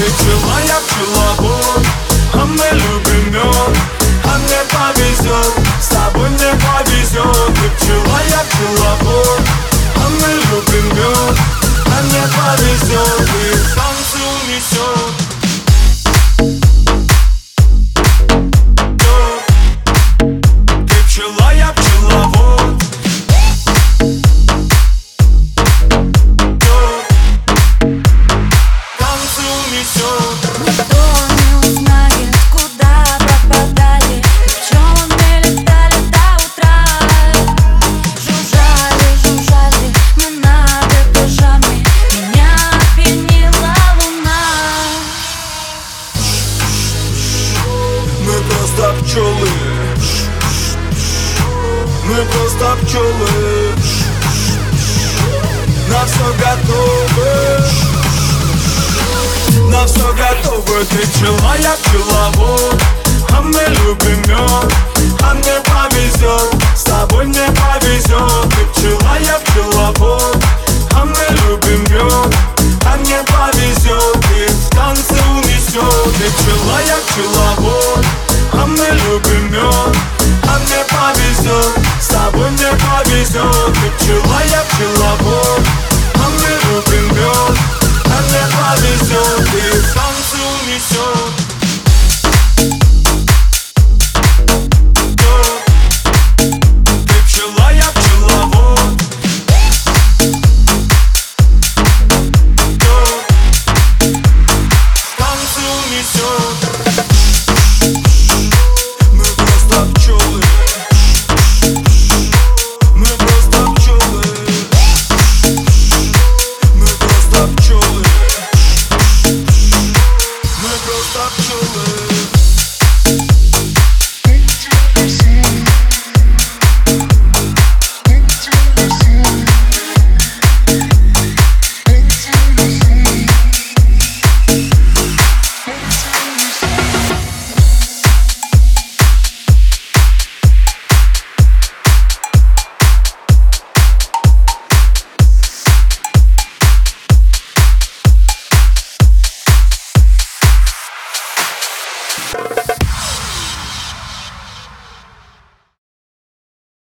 Ты пчела, я пчеловод А мы любим мед, а мне повезет С тобой мне повезет. Ты пчела, я пчеловод А Мы просто пчелы. На все готовы. На все готовы. Ты пчела, я пчеловод. А мы любим мед А мне повезет С тобой мне повезет Ты пчела, я пчеловод. А мы любим мед А мне повезет И в танце унесет Ты пчела, я пчеловод. А мы любим повезет Ты stop to Bye.